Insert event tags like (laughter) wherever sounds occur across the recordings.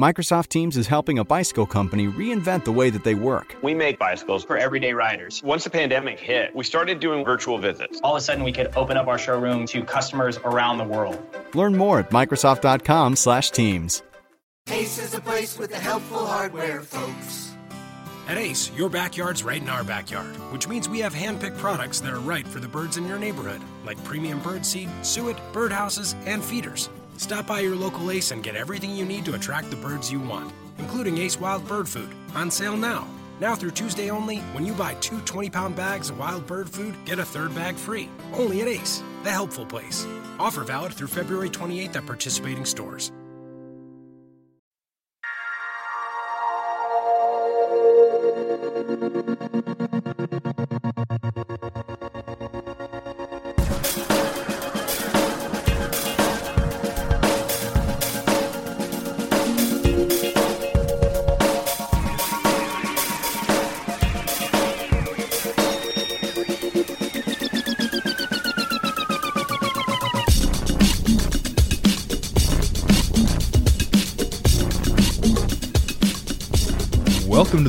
Microsoft Teams is helping a bicycle company reinvent the way that they work. We make bicycles for everyday riders. Once the pandemic hit, we started doing virtual visits. All of a sudden, we could open up our showroom to customers around the world. Learn more at microsoft.com/slash-teams. Ace is a place with the helpful hardware, folks. At Ace, your backyard's right in our backyard, which means we have hand-picked products that are right for the birds in your neighborhood, like premium bird seed, suet, birdhouses, and feeders. Stop by your local Ace and get everything you need to attract the birds you want, including Ace Wild Bird Food, on sale now. Now through Tuesday only, when you buy two 20 pound bags of wild bird food, get a third bag free. Only at Ace, the helpful place. Offer valid through February 28th at participating stores.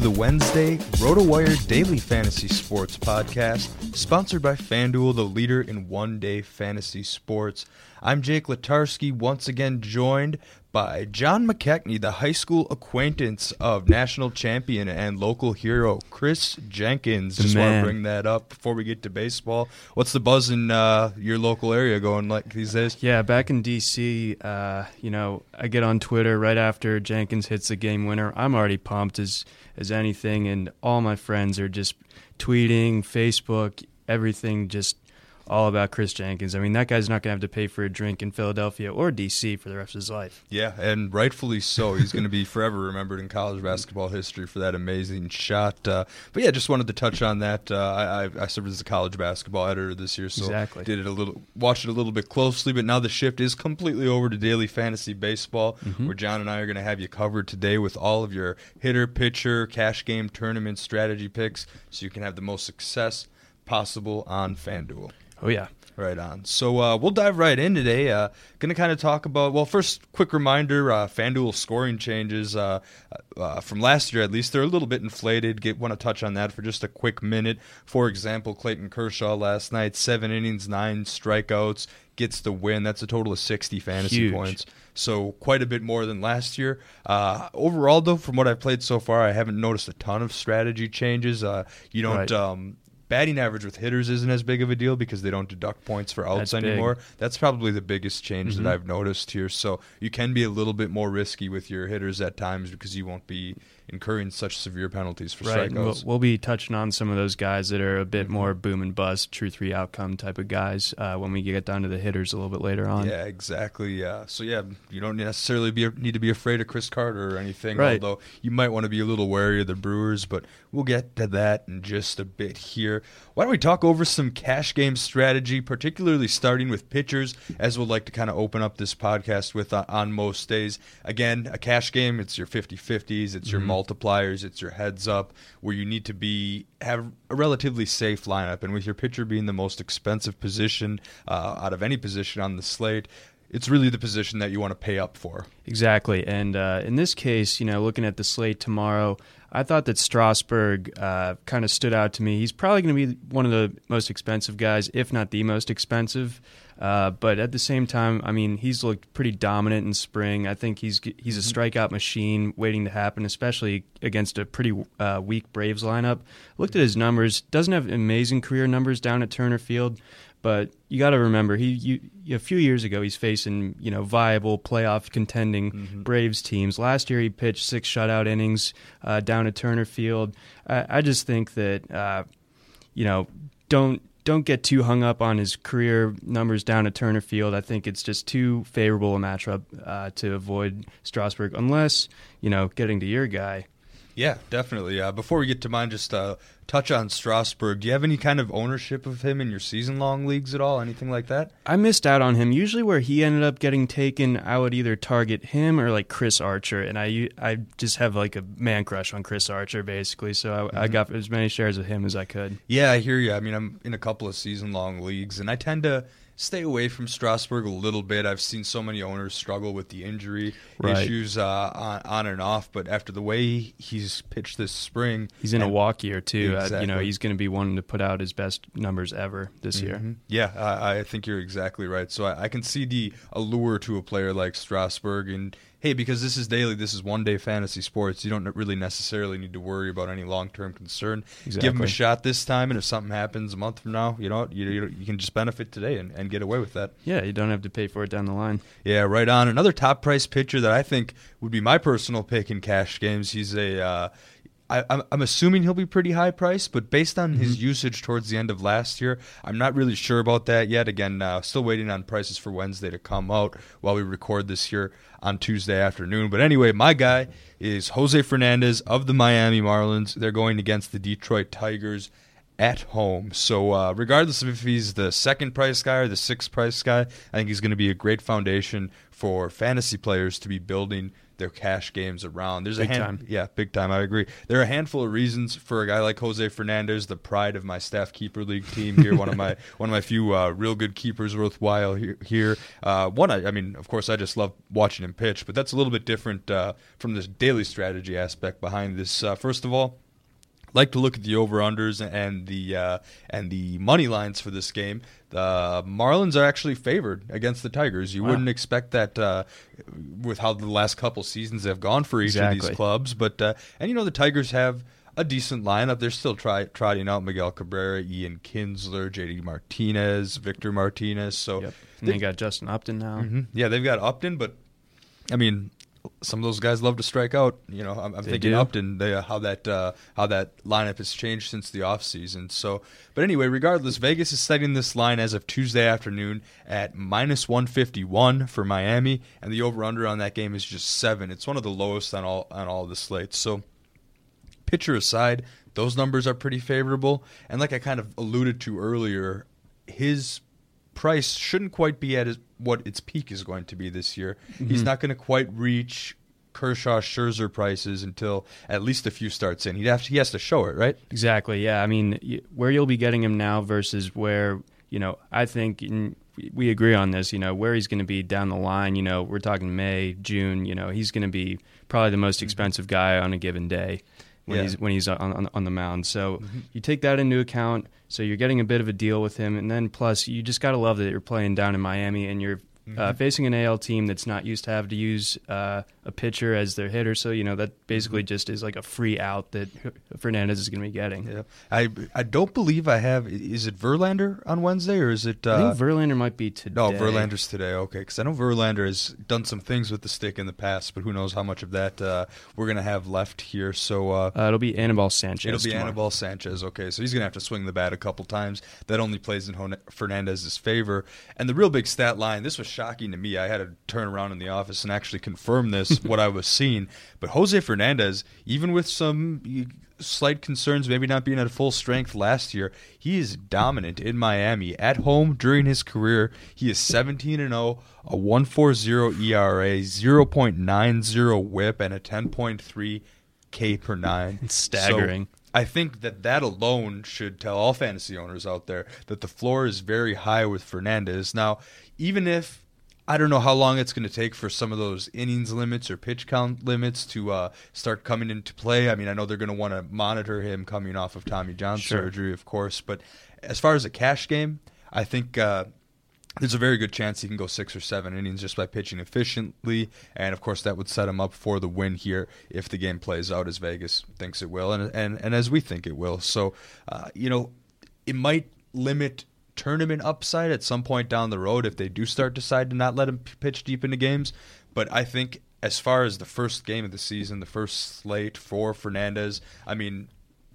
The Wednesday RotoWire Daily Fantasy Sports Podcast, sponsored by FanDuel, the leader in one day fantasy sports. I'm Jake Latarski, once again joined by John McKechnie, the high school acquaintance of national champion and local hero Chris Jenkins. Just want to bring that up before we get to baseball. What's the buzz in uh, your local area going like these days? Yeah, back in DC, uh, you know, I get on Twitter right after Jenkins hits the game winner. I'm already pumped as as anything, and all my friends are just tweeting, Facebook, everything, just all about Chris Jenkins. I mean, that guy's not gonna have to pay for a drink in Philadelphia or DC for the rest of his life. Yeah, and rightfully so. He's going to be (laughs) forever remembered in college basketball history for that amazing shot. Uh, but yeah, just wanted to touch on that. Uh, I, I- I served as a college basketball editor this year, so Exactly. did it a little, watched it a little bit closely. But now the shift is completely over to daily fantasy baseball, Mm-hmm. where John and I are going to have you covered today with all of your hitter, pitcher, cash game, tournament strategy picks, so you can have the most success possible on FanDuel. Oh yeah. Right on. So uh, we'll dive right in today. Uh, going to kind of talk about, well, first, quick reminder uh, FanDuel scoring changes uh, uh, from last year, at least. They're a little bit inflated. Get Want to touch on that for just a quick minute. For example, Clayton Kershaw last night, seven innings, nine strikeouts, gets the win. That's a total of 60 fantasy Huge. points. So quite a bit more than last year. Uh, overall, though, from what I've played so far, I haven't noticed a ton of strategy changes. Uh, you don't. Right. Um, batting average with hitters isn't as big of a deal because they don't deduct points for outs That's big. anymore. That's probably the biggest change Mhm. that I've noticed here. So you can be a little bit more risky with your hitters at times because you won't be incurring such severe penalties for Right. We'll, we'll be touching on some of those guys that are a bit Mm-hmm. more boom and bust, true three outcome type of guys uh, when we get down to the hitters a little bit later on. Yeah, exactly. Yeah. So yeah, you don't necessarily be, need to be afraid of Chris Carter or anything. Right. Although you might want to be a little wary of the Brewers, but we'll get to that in just a bit here. Why don't we talk over some cash game strategy, particularly starting with pitchers, as we'd like to kind of open up this podcast with uh, on most days. Again, a cash game, it's your 50-50s, it's your Mhm. Multipliers, it's your heads up, where you need to be have a relatively safe lineup, and with your pitcher being the most expensive position uh, out of any position on the slate, it's really the position that you want to pay up for. Exactly. And uh, in this case, you know, looking at the slate tomorrow, I thought that Strasburg uh, kind of stood out to me. He's probably going to be one of the most expensive guys, if not the most expensive. Uh, but at the same time, I mean, he's looked pretty dominant in spring. I think he's he's a Mm-hmm. strikeout machine waiting to happen, especially against a pretty uh, weak Braves lineup. Looked at his numbers; doesn't have amazing career numbers down at Turner Field, but you got to remember he you, a few years ago he's facing you know viable playoff contending Mm-hmm. Braves teams. Last year he pitched six shutout innings uh, down at Turner Field. I, I just think that uh, you know don't don't get too hung up on his career numbers down at Turner Field. I think it's just too favorable a matchup uh, to avoid Strasburg, unless you know getting to your guy. Yeah, definitely. Uh, before we get to mine, just uh, touch on Strasburg. Do you have any kind of ownership of him in your season long leagues at all? Anything like that? I missed out on him. Usually, where he ended up getting taken, I would either target him or like Chris Archer, and I I just have like a man crush on Chris Archer, basically. So I, I got as many shares of him as I could. Yeah, I hear you. I mean, I'm in a couple of season long leagues, and I tend to stay away from Strasburg a little bit. I've seen so many owners struggle with the injury Right. issues uh, on, on and off, but after the way he's pitched this spring, He's in a walk year too. Uh, you know, he's going to be wanting to put out his best numbers ever this year. Mhm. Yeah, I, I think you're exactly right. So I, I can see the allure to a player like Strasburg, and hey, because this is daily, this is one day fantasy sports. You don't really necessarily need to worry about any long term concern. Give him a shot this time, and if something happens a month from now, you know you you, you can just benefit today and, and get away with that. Yeah, you don't have to pay for it down the line. Yeah, right on. Another top price pitcher that I think would be my personal pick in cash games. He's a. Uh, I, I'm, I'm assuming he'll be pretty high priced, but based on his usage towards the end of last year, I'm not really sure about that yet. Again, uh, still waiting on prices for Wednesday to come out while we record this here on Tuesday afternoon. But anyway, my guy is Jose Fernandez of the Miami Marlins. They're going against the Detroit Tigers at home. So, uh, regardless of if he's the second price guy or the sixth price guy, I think he's going to be a great foundation for fantasy players to be building their cash games around. There's Big a hand- time. yeah, big time. I agree. There are a handful of reasons for a guy like Jose Fernandez, the pride of my staff keeper league team here. one of my (laughs) one of my few uh, real good keepers worthwhile here. here. Uh, one, I, I mean, of course, I just love watching him pitch, but that's a little bit different uh, from this daily strategy aspect behind this. Uh, first of all like to look at the over unders and the uh, and the money lines for this game. The Marlins are actually favored against the Tigers. You Wow. wouldn't expect that uh, with how the last couple seasons have gone for each of these clubs. But uh, and you know the Tigers have a decent lineup. They're still try, trotting out Miguel Cabrera, Ian Kinsler, JD Martinez, Victor Martinez. So Yep. And they got Justin Upton now. Mhm. Yeah, they've got Upton, but I mean, some of those guys love to strike out. You know, I'm, I'm thinking do. Upton, they, uh, how that uh, how that lineup has changed since the offseason. So, but anyway, regardless, Vegas is setting this line as of Tuesday afternoon at minus 151 for Miami, and the over under on that game is just seven. It's one of the lowest on all on all the slates. So pitcher aside, those numbers are pretty favorable. And like I kind of alluded to earlier, his price shouldn't quite be at his, what its peak is going to be this year. Mm-hmm. He's not going to quite reach Kershaw Scherzer prices until at least a few starts in. He'd have to, he has to show it, right? Exactly. Yeah. I mean, where you'll be getting him now versus where you know I think and we- we agree on this. You know where he's going to be down the line. You know we're talking May, June. You know he's going to be probably the most mm-hmm. expensive guy on a given day when Yeah. he's when he's on, on on the mound. So mm-hmm. you take that into account. So you're getting a bit of a deal with him, and then plus you just got to love that you're playing down in Miami and you're. Uh, facing an AL team that's not used to have to use uh, a pitcher as their hitter, so you know that basically just is like a free out that Fernandez is going to be getting. Yeah. I I don't believe I have. Is it Verlander on Wednesday or is it? Uh, I think Verlander might be today. No, Verlander's today. Okay, because I know Verlander has done some things with the stick in the past, but who knows how much of that uh, we're gonna have left here. So uh, Uh, it'll be Anibal Sanchez. It'll be tomorrow. Anibal Sanchez. Okay, so he's going to have to swing the bat a couple times. That only plays in Fernandez's favor. And the real big stat line, this was shocking to me. I had to turn around in the office and actually confirm this, (laughs) what I was seeing. But Jose Fernandez, even with some slight concerns, maybe not being at full strength last year, he is dominant in Miami. At home during his career, he is 17 and 0, a 1.40 ERA, 0.90 WHIP, and a 10.3 K per nine. It's staggering. So I think that that alone should tell all fantasy owners out there that the floor is very high with Fernandez. Now, even if I don't know how long it's going to take for some of those innings limits or pitch count limits to uh, start coming into play. I mean, I know they're going to want to monitor him coming off of Tommy John Sure. surgery, of course. But as far as a cash game, I think uh, there's a very good chance he can go six or seven innings just by pitching efficiently. And of course, that would set him up for the win here if the game plays out as Vegas thinks it will, and and, and as we think it will. So, uh, you know, it might limit tournament upside at some point down the road if they do start decide to not let him pitch deep into games. But I think as far as the first game of the season, the first slate for Fernandez, I mean,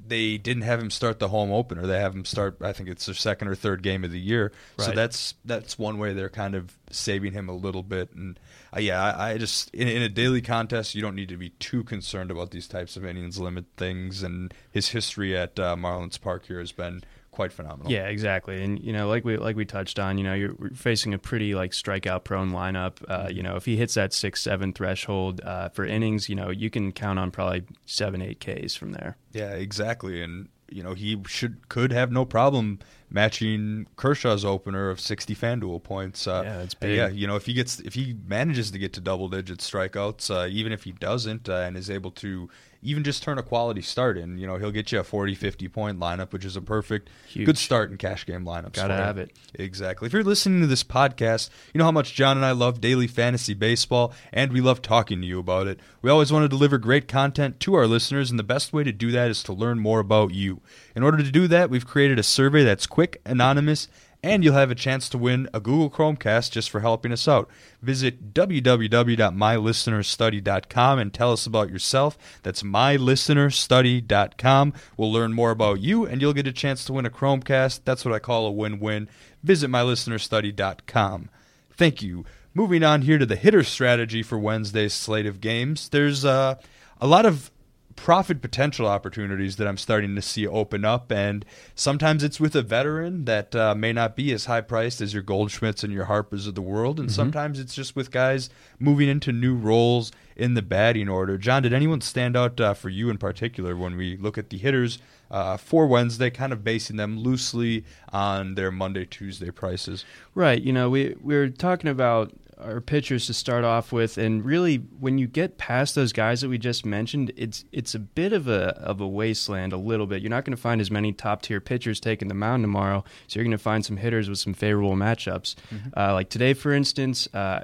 they didn't have him start the home opener. They have him start. I think it's their second or third game of the year. So that's that's one way they're kind of saving him a little bit. And uh, yeah, I, I just in, in a daily contest, you don't need to be too concerned about these types of innings limit things. And his history at uh, Marlins Park here has been quite phenomenal. Yeah, exactly. And you know, like we like we touched on, you know, you're facing a pretty like strikeout prone lineup. Uh, you know, if he hits that six seven threshold uh, for innings, you know, you can count on probably seven eight Ks from there. Yeah, exactly. And you know he should could have no problem matching Kershaw's opener of 60 FanDuel points. Uh, Yeah, that's big. Yeah, you know if he gets if he manages to get to double digit strikeouts, uh, even if he doesn't, uh, and is able to even just turn a quality start in, you know he'll get you a 40, 50 point lineup, which is a perfect Huge. good start in cash game lineups. Gotta have it. Exactly. If you're listening to this podcast, you know how much John and I love daily fantasy baseball, and we love talking to you about it. We always want to deliver great content to our listeners, and the best way to do that is to learn more about you. In order to do that, we've created a survey that's quick, anonymous, and you'll have a chance to win a Google Chromecast just for helping us out. Visit www.mylistenerstudy.com and tell us about yourself. That's mylistenerstudy.com. We'll learn more about you, and you'll get a chance to win a Chromecast. That's what I call a win win. Visit mylistenerstudy.com. Thank you. Moving on here to the hitter strategy for Wednesday's slate of games. There's uh, a lot of profit potential opportunities that I'm starting to see open up, and sometimes it's with a veteran that uh, may not be as high priced as your Goldschmidts and your Harpers of the world, and sometimes it's just with guys moving into new roles in the batting order. John, did anyone stand out uh, for you in particular when we look at the hitters uh, for Wednesday, kind of basing them loosely on their Monday, Tuesday prices? Right. You know, we we were talking about our pitchers to start off with, and really, when you get past those guys that we just mentioned, it's it's a bit of a of a wasteland. A little bit. You're not going to find as many top tier pitchers taking the mound tomorrow, so you're going to find some hitters with some favorable matchups. Uh, like today, for instance, uh,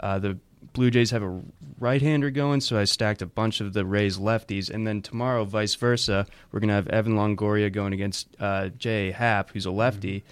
uh, the Blue Jays have a right-hander going, so I stacked a bunch of the Rays lefties, and then tomorrow, vice versa, we're gonna have Evan Longoria going against uh, Jay Happ, who's a lefty,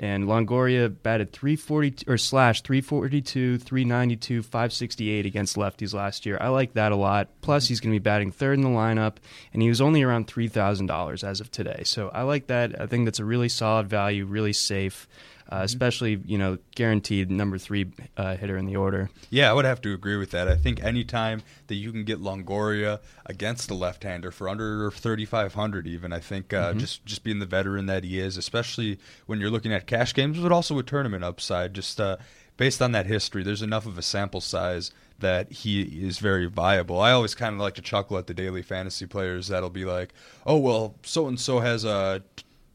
and Longoria batted 340 or slash 342, 392, 568 against lefties last year. I like that a lot. Plus, he's gonna be batting third in the lineup, and he was only around three thousand dollars as of today. So I like that. I think that's a really solid value, really safe. Uh, especially, you know, guaranteed number three uh, hitter in the order. Yeah, I would have to agree with that. I think anytime that you can get Longoria against a left-hander for under 3500 even, I think uh, just just being the veteran that he is, especially when you're looking at cash games but also with tournament upside, just uh, based on that history, there's enough of a sample size that he is very viable. I always kind of like to chuckle at the daily fantasy players that'll be like, "Oh, well, so and so has a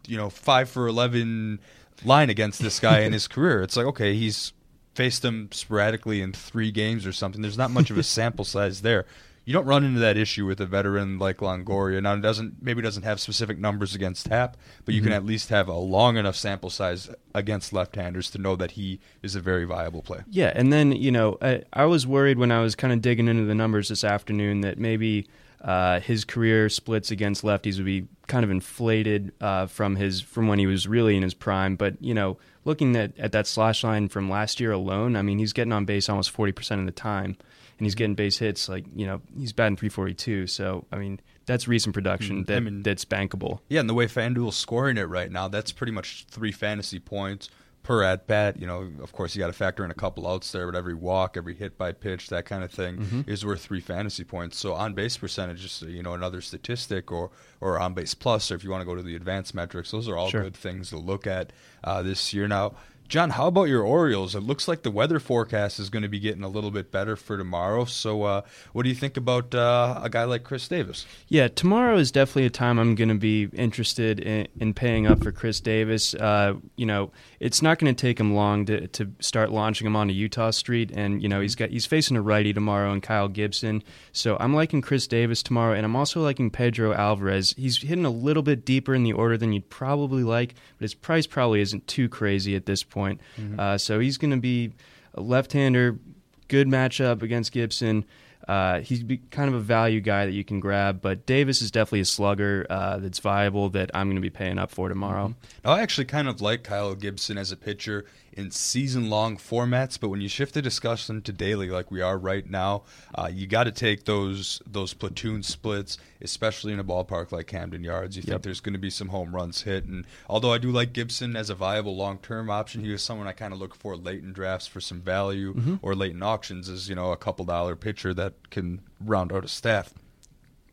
you know, 5 for 11 line against this guy in his (laughs) career." It's like, "Okay, he's faced him sporadically in three games or something. There's not much of a (laughs) sample size there. You don't run into that issue with a veteran like Longoria. Now, it doesn't maybe doesn't have specific numbers against Happ, but you can mm-hmm. at least have a long enough sample size against left-handers to know that he is a very viable play. Yeah, and then you know, I, I was worried when I was kind of digging into the numbers this afternoon that maybe uh, his career splits against lefties would be kind of inflated uh, from his from when he was really in his prime. But you know, looking at, at that slash line from last year alone, I mean, he's getting on base almost forty percent of the time, and he's getting base hits like you know he's batting three forty two. So I mean, that's recent production Mm, I mean- that's bankable. Yeah, and the way FanDuel's scoring it right now, that's pretty much three fantasy points per at bat. You know, of course, you got to factor in a couple outs there, but every walk, every hit by pitch, that kind of thing is worth three fantasy points. So on base percentage is you know another statistic, or or on base plus, or if you want to go to the advanced metrics, those are all Sure. good things to look at uh, this year. Now, John, how about your Orioles? It looks like the weather forecast is going to be getting a little bit better for tomorrow. So, uh, what do you think about uh, a guy like Chris Davis? Yeah, tomorrow is definitely a time I'm going to be interested in, in, paying up for Chris Davis. Uh, you know, it's not going to take him long to, to start launching him onto Eutaw Street, and you know he's got he's facing a righty tomorrow and Kyle Gibson. So I'm liking Chris Davis tomorrow, and I'm also liking Pedro Alvarez. He's hitting a little bit deeper in the order than you'd probably like, but his price probably isn't too crazy at this point. Mm-hmm. Uh, so he's going to be a left-hander, good matchup against Gibson. Uh, he's kind of a value guy that you can grab, but Davis is definitely a slugger uh, that's viable that I'm going to be paying up for tomorrow. Mm-hmm. I actually kind of like Kyle Gibson as a pitcher in season long formats, but when you shift the discussion to daily like we are right now, uh, you got to take those those platoon splits, especially in a ballpark like Camden Yards. You yep. think there's going to be some home runs hit, and although I do like Gibson as a viable long term option, he was someone I kind of look for late in drafts for some value mm-hmm. or late in auctions as you know a couple dollar pitcher that can round out a staff.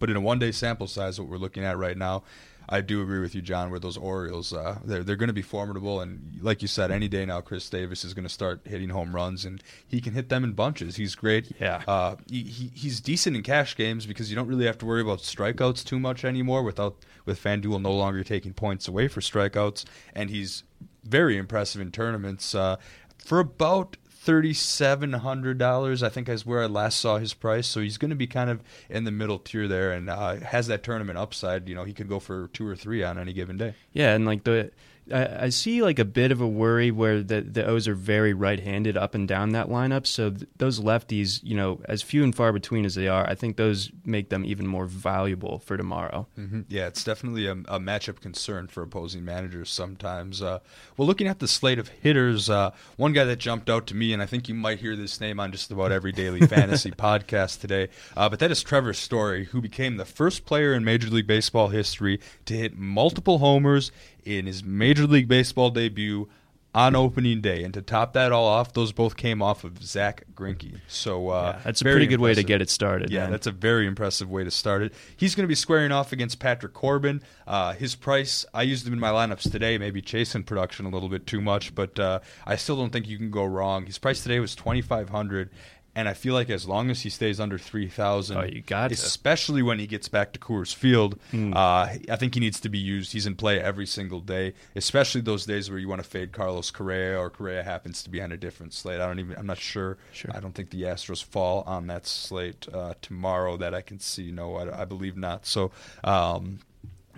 But in a one day sample size, what we're looking at right now, I do agree with you, John. Where those Orioles, uh, they're they're going to be formidable, and like you said, any day now, Chris Davis is going to start hitting home runs, and he can hit them in bunches. He's great. Yeah, uh, he, he's decent in cash games because you don't really have to worry about strikeouts too much anymore. Without with FanDuel no longer taking points away for strikeouts, and he's very impressive in tournaments. Uh, for about thirty-seven hundred dollars. I think is where I last saw his price. So he's going to be kind of in the middle tier there, and uh, has that tournament upside. You know, he could go for two or three on any given day. Yeah, and like the I, I, see like a bit of a worry where the the O's are very right-handed up and down that lineup. So th- those lefties, you know, as few and far between as they are, I think those make them even more valuable for tomorrow. Mm-hmm. Yeah, it's definitely a, a, matchup concern for opposing managers sometimes. Uh, well, looking at the slate of hitters, uh, one guy that jumped out to me, and I think you might hear this name on just about every daily (laughs) fantasy podcast today, uh, but that is Trevor Story, who became the first player in Major League Baseball history to hit multiple homers in his Major League Baseball debut on opening day. And to top that all off, those both came off of Zack Greinke. So uh, yeah, that's a pretty good impressive. way to get it started. Yeah, man. that's a very impressive way to start it. He's going to be squaring off against Patrick Corbin. Uh, his price, I used him in my lineups today, maybe chasing production a little bit too much, but uh, I still don't think you can go wrong. His price today was twenty five hundred, and I feel like as long as he stays under three thousand, oh, you got especially when he gets back to Coors Field, mm. uh, I think he needs to be used. He's in play every single day, especially those days where you want to fade Carlos Correa or Correa happens to be on a different slate. I don't even. I'm not sure. Sure. I don't think the Astros fall on that slate uh, tomorrow that I can see. No, I, I believe not. So, um,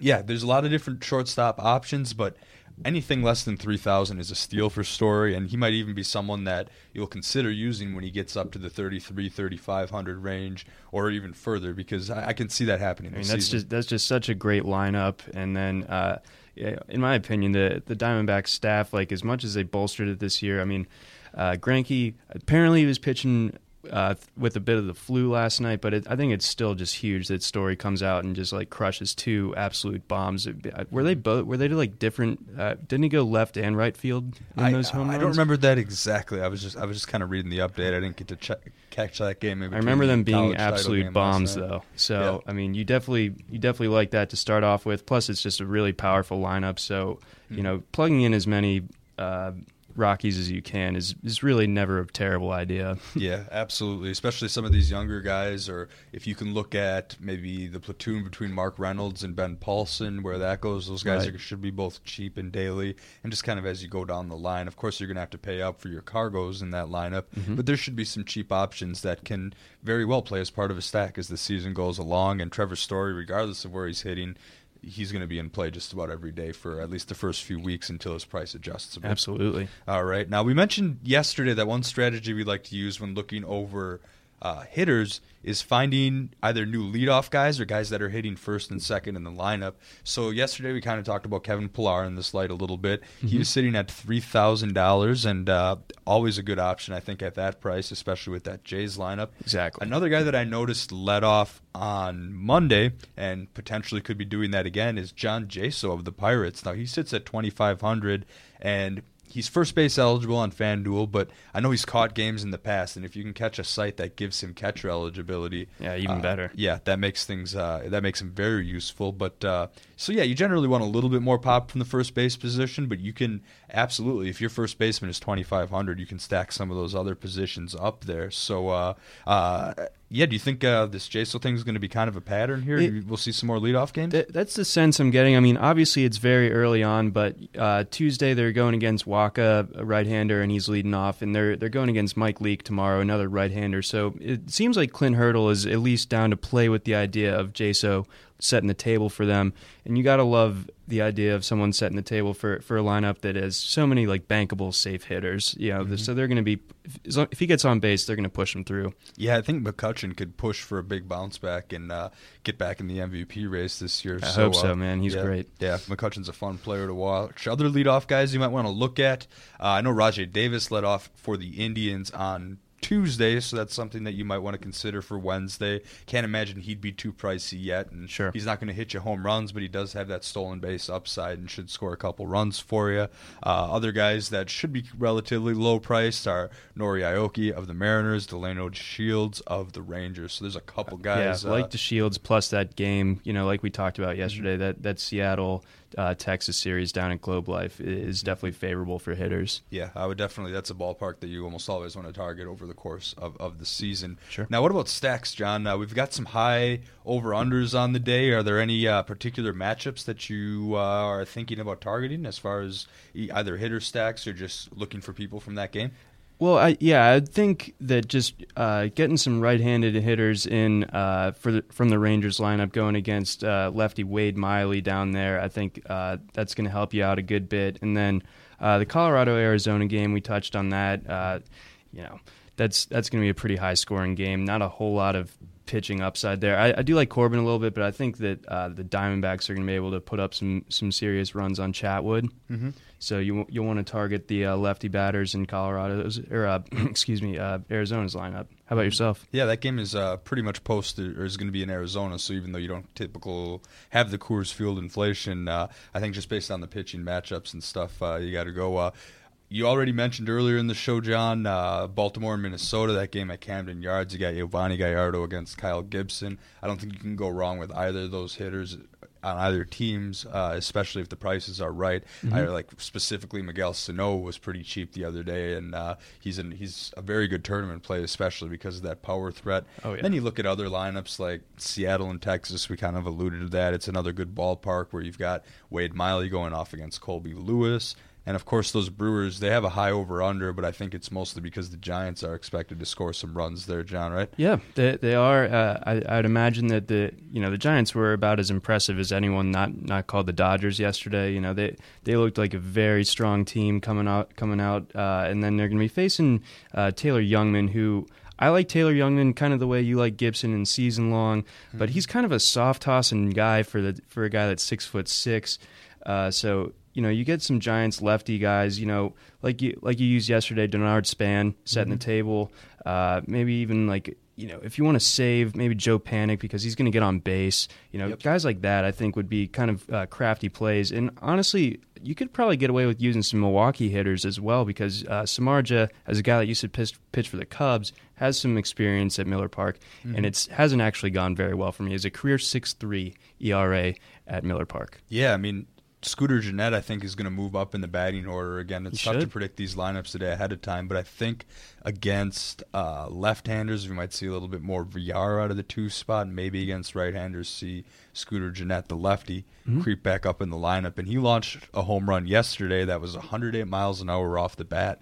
yeah, there's a lot of different shortstop options, but anything less than 3000 is a steal for story and he might even be someone that you'll consider using when he gets up to the 33 3500 range or even further because i, I can see that happening I mean, that's just that's just such a great lineup and then uh, in my opinion the the diamondback staff like as much as they bolstered it this year i mean uh, apparently he was pitching uh, with a bit of the flu last night, but it, I think it's still just huge that Story comes out and just like crushes two absolute bombs. Uh, were they both? Were they like different? Uh, didn't he go left and right field in I, those home I runs? don't remember that exactly. I was just I was just kind of reading the update. I didn't get to check, catch that game. I remember them being absolute bombs though. So yeah. I mean, you definitely you definitely like that to start off with. Plus, it's just a really powerful lineup. So you mm. know, plugging in as many. Uh, Rockies as you can is is really never a terrible idea. (laughs) yeah, absolutely. Especially some of these younger guys, or if you can look at maybe the platoon between Mark Reynolds and Ben Paulsen, where that goes. Those guys right. are, should be both cheap and daily, and just kind of as you go down the line. Of course, you're going to have to pay up for your CarGos in that lineup, mm-hmm. but there should be some cheap options that can very well play as part of a stack as the season goes along. And Trevor Story, regardless of where he's hitting, he's going to be in play just about every day for at least the first few weeks until his price adjusts a bit. Absolutely. All right. Now, we mentioned yesterday that one strategy we like to use when looking over uh, hitters is finding either new leadoff guys or guys that are hitting first and second in the lineup. So yesterday we kind of talked about Kevin Pillar in this light a little bit. Mm-hmm. He was sitting at three thousand dollars, and uh, always a good option, I think, at that price, especially with that Jays lineup. Exactly. Another guy that I noticed led off on Monday and potentially could be doing that again is John Jaso of the Pirates. Now he sits at twenty five hundred and he's first base eligible on FanDuel, but I know he's caught games in the past, and if you can catch a site that gives him catcher eligibility, yeah, even uh, better. Yeah, that makes things uh, that makes him very useful. But uh, so yeah, you generally want a little bit more pop from the first base position, but you can absolutely if your first baseman is twenty five hundred, you can stack some of those other positions up there. So uh, uh, yeah, do you think uh, this Jaso thing is going to be kind of a pattern here? It, we'll see some more leadoff games. Th- that's the sense I'm getting. I mean, obviously it's very early on, but uh, Tuesday they're going against Wacha, a right-hander, and he's leading off, and they're they're going against Mike Leake tomorrow, another right-hander. So it seems like Clint Hurdle is at least down to play with the idea of Jaso setting the table for them. And you got to love the idea of someone setting the table for, for a lineup that has so many like bankable safe hitters. You know, mm-hmm. so they're going to be if he gets on base, they're going to push him through. Yeah, I think McCutchen could push for a big bounce back and uh, get back in the MVP race this year. I so, hope so, uh, man. He's yeah, great. Yeah, McCutchen's a fun player to watch. Other leadoff guys you might want to look at. Uh, I know Rajai Davis led off for the Indians on Tuesday, so that's something that you might want to consider for Wednesday. Can't imagine he'd be too pricey yet, and sure. he's not going to hit you home runs, but he does have that stolen base upside and should score a couple runs for you. Uh, other guys that should be relatively low priced are Nori Aoki of the Mariners, Delino DeShields of the Rangers. So there's a couple guys yeah, like uh, the Shields plus that game, you know, like we talked about yesterday, mm-hmm. that that Seattle uh, Texas series down at Globe Life is definitely favorable for hitters. Yeah, I would definitely. That's a ballpark that you almost always want to target over the course of, of the season. Sure. Now, what about stacks, John? Uh, we've got some high over unders on the day. Are there any uh, particular matchups that you uh, are thinking about targeting as far as either hitter stacks or just looking for people from that game? Well, I, yeah, I think that just uh, getting some right-handed hitters in uh, the, from the Rangers lineup, going against uh, lefty Wade Miley down there, I think uh, that's going to help you out a good bit. And then uh, the Colorado Arizona game, we touched on that. Uh, you know, that's that's going to be a pretty high-scoring game. Not a whole lot of pitching upside there. I, I do like Corbin a little bit, but I think that the Diamondbacks are going to be able to put up some some serious runs on Chatwood. Mm-hmm. So you you want to target the uh, lefty batters in Colorado's or uh, (clears throat) excuse me uh, Arizona's lineup. How about yourself? Yeah, that game is uh, pretty much posted or is going to be in Arizona. So even though you don't typical have the Coors Field inflation, uh, I think just based on the pitching matchups and stuff, uh, you got to go. You already mentioned earlier in the show, John, Baltimore and Minnesota. That game at Camden Yards, you got Yovani Gallardo against Kyle Gibson. I don't think you can go wrong with either of those hitters on either teams, uh, especially if the prices are right. Mm-hmm. I like specifically Miguel Sano was pretty cheap the other day, and uh, he's an, he's a very good tournament play, especially because of that power threat. Oh, yeah. Then you look at other lineups like Seattle and Texas. We kind of alluded to that. It's another good ballpark where you've got Wade Miley going off against Colby Lewis. And of course, those Brewers, they have a high over under, but I think it's mostly because the Giants are expected to score some runs there, John, right? Yeah, they, they are. Uh, I, would imagine that the you know the Giants were about as impressive as anyone not not called the Dodgers yesterday. You know, they they looked like a very strong team coming out coming out, uh, and then they're going to be facing uh, Taylor Jungmann, who. I like Taylor Jungmann kind of the way you like Gibson in season long, mm-hmm. but he's kind of a soft tossing guy for the for a guy that's six foot six. Uh, so you know, you get some Giants lefty guys, you know, like you like you used yesterday, Denard Span setting mm-hmm. the table. Uh, maybe even like you know, if you want to save maybe Joe Panik because he's going to get on base, you know, yep. guys like that I think would be kind of uh, crafty plays. And honestly, you could probably get away with using some Milwaukee hitters as well because uh, Samardzija, as a guy that used to pitch, pitch for the Cubs, has some experience at Miller Park, mm-hmm. and it hasn't actually gone very well for me. As a career six three ERA at Miller Park. Yeah, I mean, Scooter Gennett, I think, is going to move up in the batting order again. It's he tough should. to predict these lineups today ahead of time, but I think against uh, left-handers, we might see a little bit more Villar out of the two spot. Maybe against right-handers, see Scooter Gennett, the lefty, mm-hmm. creep back up in the lineup. And he launched a home run yesterday that was 108 miles an hour off the bat.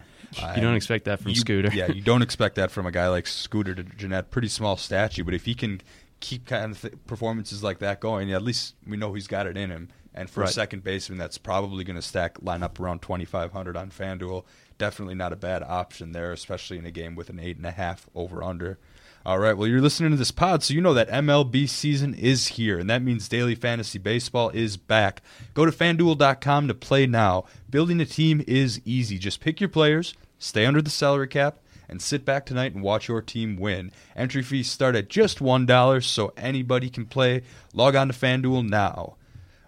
You don't expect that from you, Scooter. yeah, you don't expect that from a guy like Scooter Gennett. Pretty small statue, but if he can keep kind of th- performances like that going, yeah, at least we know he's got it in him. And for right. a second baseman, that's probably going to stack line up around 2,500 on FanDuel. Definitely not a bad option there, especially in a game with an eight and a half over under. All right, well, you're listening to this pod, so you know that MLB season is here, and that means daily fantasy baseball is back. Go to fanduel.com to play now. Building a team is easy. Just pick your players, stay under the salary cap, and sit back tonight and watch your team win. Entry fees start at just $1, so anybody can play. Log on to FanDuel now.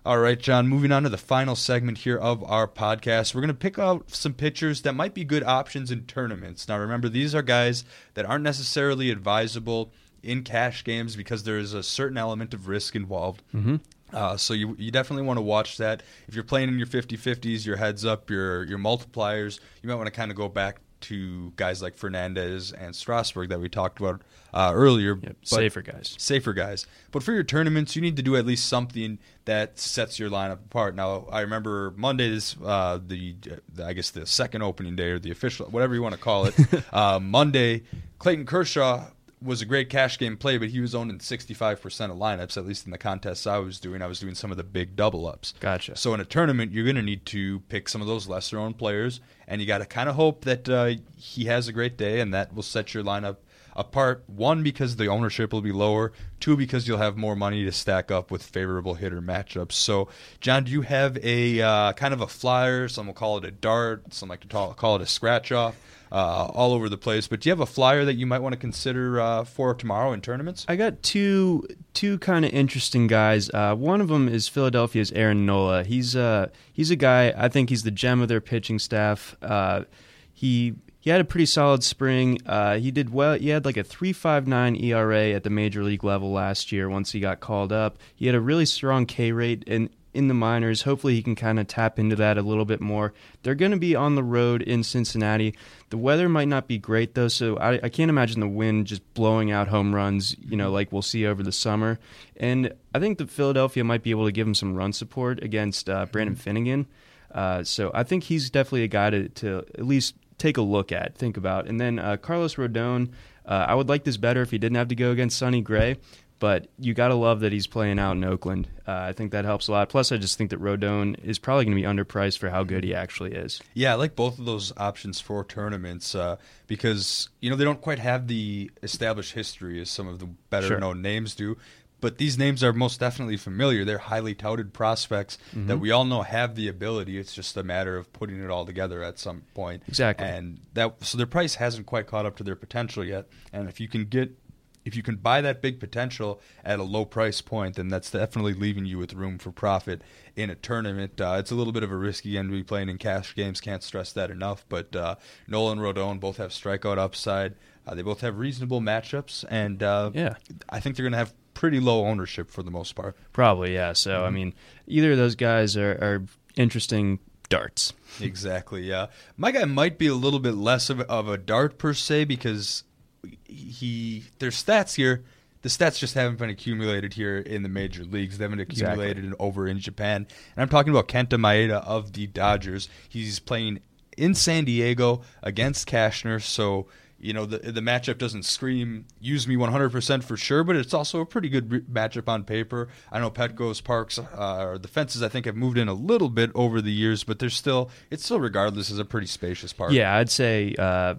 All right, John, moving on to the final segment here of our podcast. We're going to pick out some pitchers that might be good options in tournaments. Now, remember, these are guys that aren't necessarily advisable in cash games because there is a certain element of risk involved. Mm-hmm. Uh, so you, you definitely want to watch that. If you're playing in your 50-50s, your heads up, your your multipliers, you might want to kind of go back to guys like Fernandez and Strasburg that we talked about uh, earlier. Yep, safer guys. Safer guys. But for your tournaments, you need to do at least something that sets your lineup apart. Now, I remember Mondays, uh, the, the I guess the second opening day or the official, whatever you want to call it, (laughs) uh, Monday, Clayton Kershaw was a great cash game play, but he was owned in 65% of lineups, at least in the contests I was doing. I was doing some of the big double ups. Gotcha. So in a tournament, you're going to need to pick some of those lesser owned players, and you got to kind of hope that uh, he has a great day, and that will set your lineup apart. One, because the ownership will be lower. Two, because you'll have more money to stack up with favorable hitter matchups. So, John, do you have a uh, kind of a flyer? Some will call it a dart. Some like to call, call it a scratch off uh, all over the place. But do you have a flyer that you might want to consider uh, for tomorrow in tournaments? I got two two kind of interesting guys. Uh, one of them is Philadelphia's Aaron Nola. He's uh he's a guy. I think he's the gem of their pitching staff. Uh, he he had a pretty solid spring. Uh, he did well. He had like a 3.59 ERA at the major league level last year. Once he got called up, he had a really strong K rate and in the minors. Hopefully, he can kind of tap into that a little bit more. They're going to be on the road in Cincinnati. The weather might not be great though, so I, I, can't imagine the wind just blowing out home runs. You know, like we'll see over the summer. And I think that Philadelphia might be able to give him some run support against uh, Brandon Finnegan. Uh, so I think he's definitely a guy to, to at least take a look at, think about. And then uh, Carlos Rodon. Uh, I would like this better if he didn't have to go against Sonny Gray but you got to love that he's playing out in Oakland. Uh, I think that helps a lot. Plus, I just think that Rodon is probably going to be underpriced for how good he actually is. Yeah, I like both of those options for tournaments uh, because you know they don't quite have the established history as some of the better Sure. known names do. But these names are most definitely familiar. They're highly touted prospects Mm-hmm. that we all know have the ability. It's just a matter of putting it all together at some point. Exactly. And that so their price hasn't quite caught up to their potential yet. And if you can get if you can buy that big potential at a low price point, then that's definitely leaving you with room for profit in a tournament. Uh, it's a little bit of a risky end to be playing in cash games. Can't stress that enough. But uh, Nolan Rodon both have strikeout upside. Uh, they both have reasonable matchups, and uh, Yeah. I think they're going to have pretty low ownership for the most part. Probably, yeah. So, I mm-hmm. mean, either of those guys are, are interesting darts. Exactly. Yeah, my guy might be a little bit less of a, of a dart per se because he there's stats here. The stats just haven't been accumulated here in the major leagues. They haven't accumulated in, over in Japan. And I'm talking about Kenta Maeda of the Dodgers. He's playing in San Diego against Cashner, so you know the the matchup doesn't scream use me 100% for sure, but it's also a pretty good re- matchup on paper. I know Petco's Parks uh, or the fences I think have moved in a little bit over the years, but there's still it's still regardless is a pretty spacious park. Yeah, I'd say uh,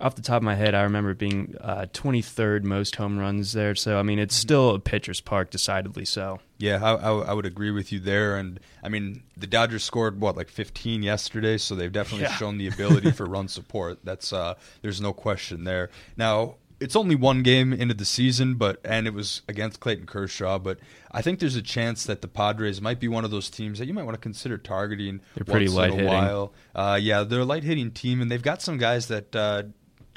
off the top of my head, I remember it being uh, 23rd most home runs there. So, I mean, it's still a pitcher's park, decidedly so. Yeah, I, I, I would agree with you there. And I mean, the Dodgers scored what like 15 yesterday, so they've definitely Yeah. shown the ability for (laughs) run support. That's uh, there's no question there. Now it's only one game into the season, but and it was against Clayton Kershaw. But I think there's a chance that the Padres might be one of those teams that you might want to consider targeting. They're pretty light hitting. while. Uh, yeah, they're a light hitting team, and they've got some guys that. Uh,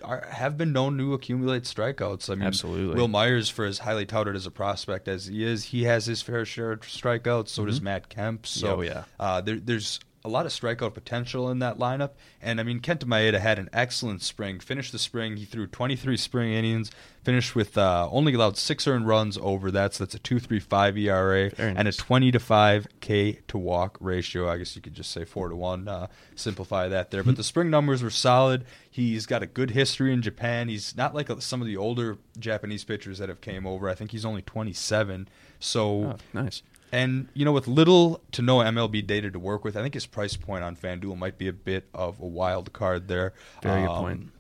are, have been known to accumulate strikeouts. I mean, Absolutely. Wil Myers, for as highly touted as a prospect as he is, he has his fair share of strikeouts. So does Matt Kemp. So Oh, yeah. uh, there, there's a lot of strikeout potential in that lineup. And I mean, Kenta Maeda had an excellent spring. Finished the spring, he threw 23 spring innings. Finished with uh, only allowed six earned runs over that. So that's a 2.35 ERA Very and a 20 to 5 K to walk ratio. I guess you could just say four to one. Uh, simplify that there. But the spring numbers were solid. He's got a good history in Japan. He's not like some of the older Japanese pitchers that have came over. I think he's only 27. So Oh, nice. And you know, with little to no MLB data to work with, I think his price point on FanDuel might be a bit of a wild card there. Very good Um, point.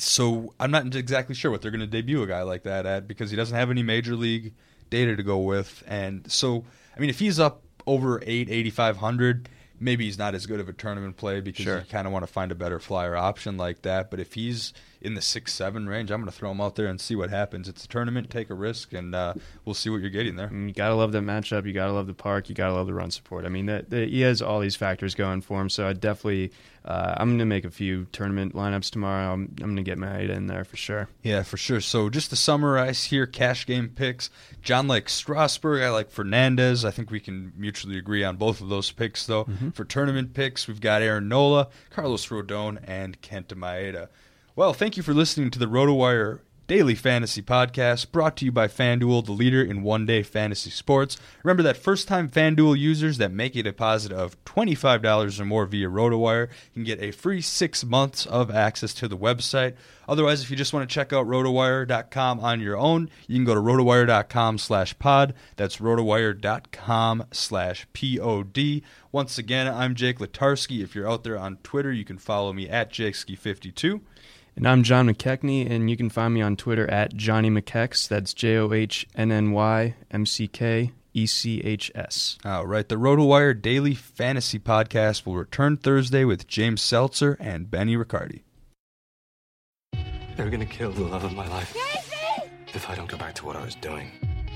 So I'm not exactly sure what they're going to debut a guy like that at because he doesn't have any major league data to go with, and so I mean, if he's up over eight, eighty five hundred. Maybe he's not as good of a tournament play because Sure. you kind of want to find a better flyer option like that. But if he's in the six seven range, I'm going to throw him out there and see what happens. It's a tournament, take a risk, and uh, we'll see what you're getting there. You gotta love that matchup. You gotta love the park. You gotta love the run support. I mean, that he has all these factors going for him. So I definitely, uh, I'm gonna make a few tournament lineups tomorrow. I'm, I'm gonna get my in there for sure. Yeah, for sure. So just to summarize here, cash game picks. John likes Strasburg. I like Fernandez. I think we can mutually agree on both of those picks, though. Mm-hmm. For tournament picks, we've got Aaron Nola, Carlos Rodon, and Kenta Maeda. Well, thank you for listening to the RotoWire Daily Fantasy Podcast, brought to you by FanDuel, the leader in one day fantasy sports. Remember that first time FanDuel users that make a deposit of $25 or more via RotoWire can get a free six months of access to the website. Otherwise, if you just want to check out rotowire.com on your own, you can go to rotowire.com slash pod. That's rotowire.com slash pod. Once again, I'm Jake Latarski. If you're out there on Twitter, you can follow me at JakeSki52. And I'm John McKechnie, and you can find me on Twitter at Johnny McKex. That's J O H N N Y M C K E C H S. All right, the RotoWire Daily Fantasy Podcast will return Thursday with James Seltzer and Benny Riccardi. They're gonna kill the love of my life if I don't go back to what I was doing.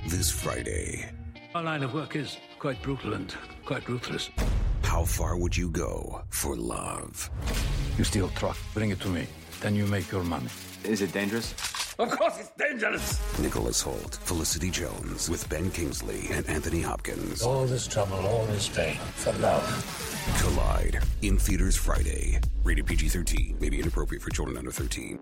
This Friday, Our line of work is quite brutal and quite ruthless. how far would you go for love? You steal truck, bring it to me. Then you make your money. Is it dangerous? Of course it's dangerous! Nicholas Hoult, Felicity Jones, with Ben Kingsley and Anthony Hopkins. All this trouble, all this pain for love. Collide in theaters Friday. Rated PG 13. May be inappropriate for children under 13.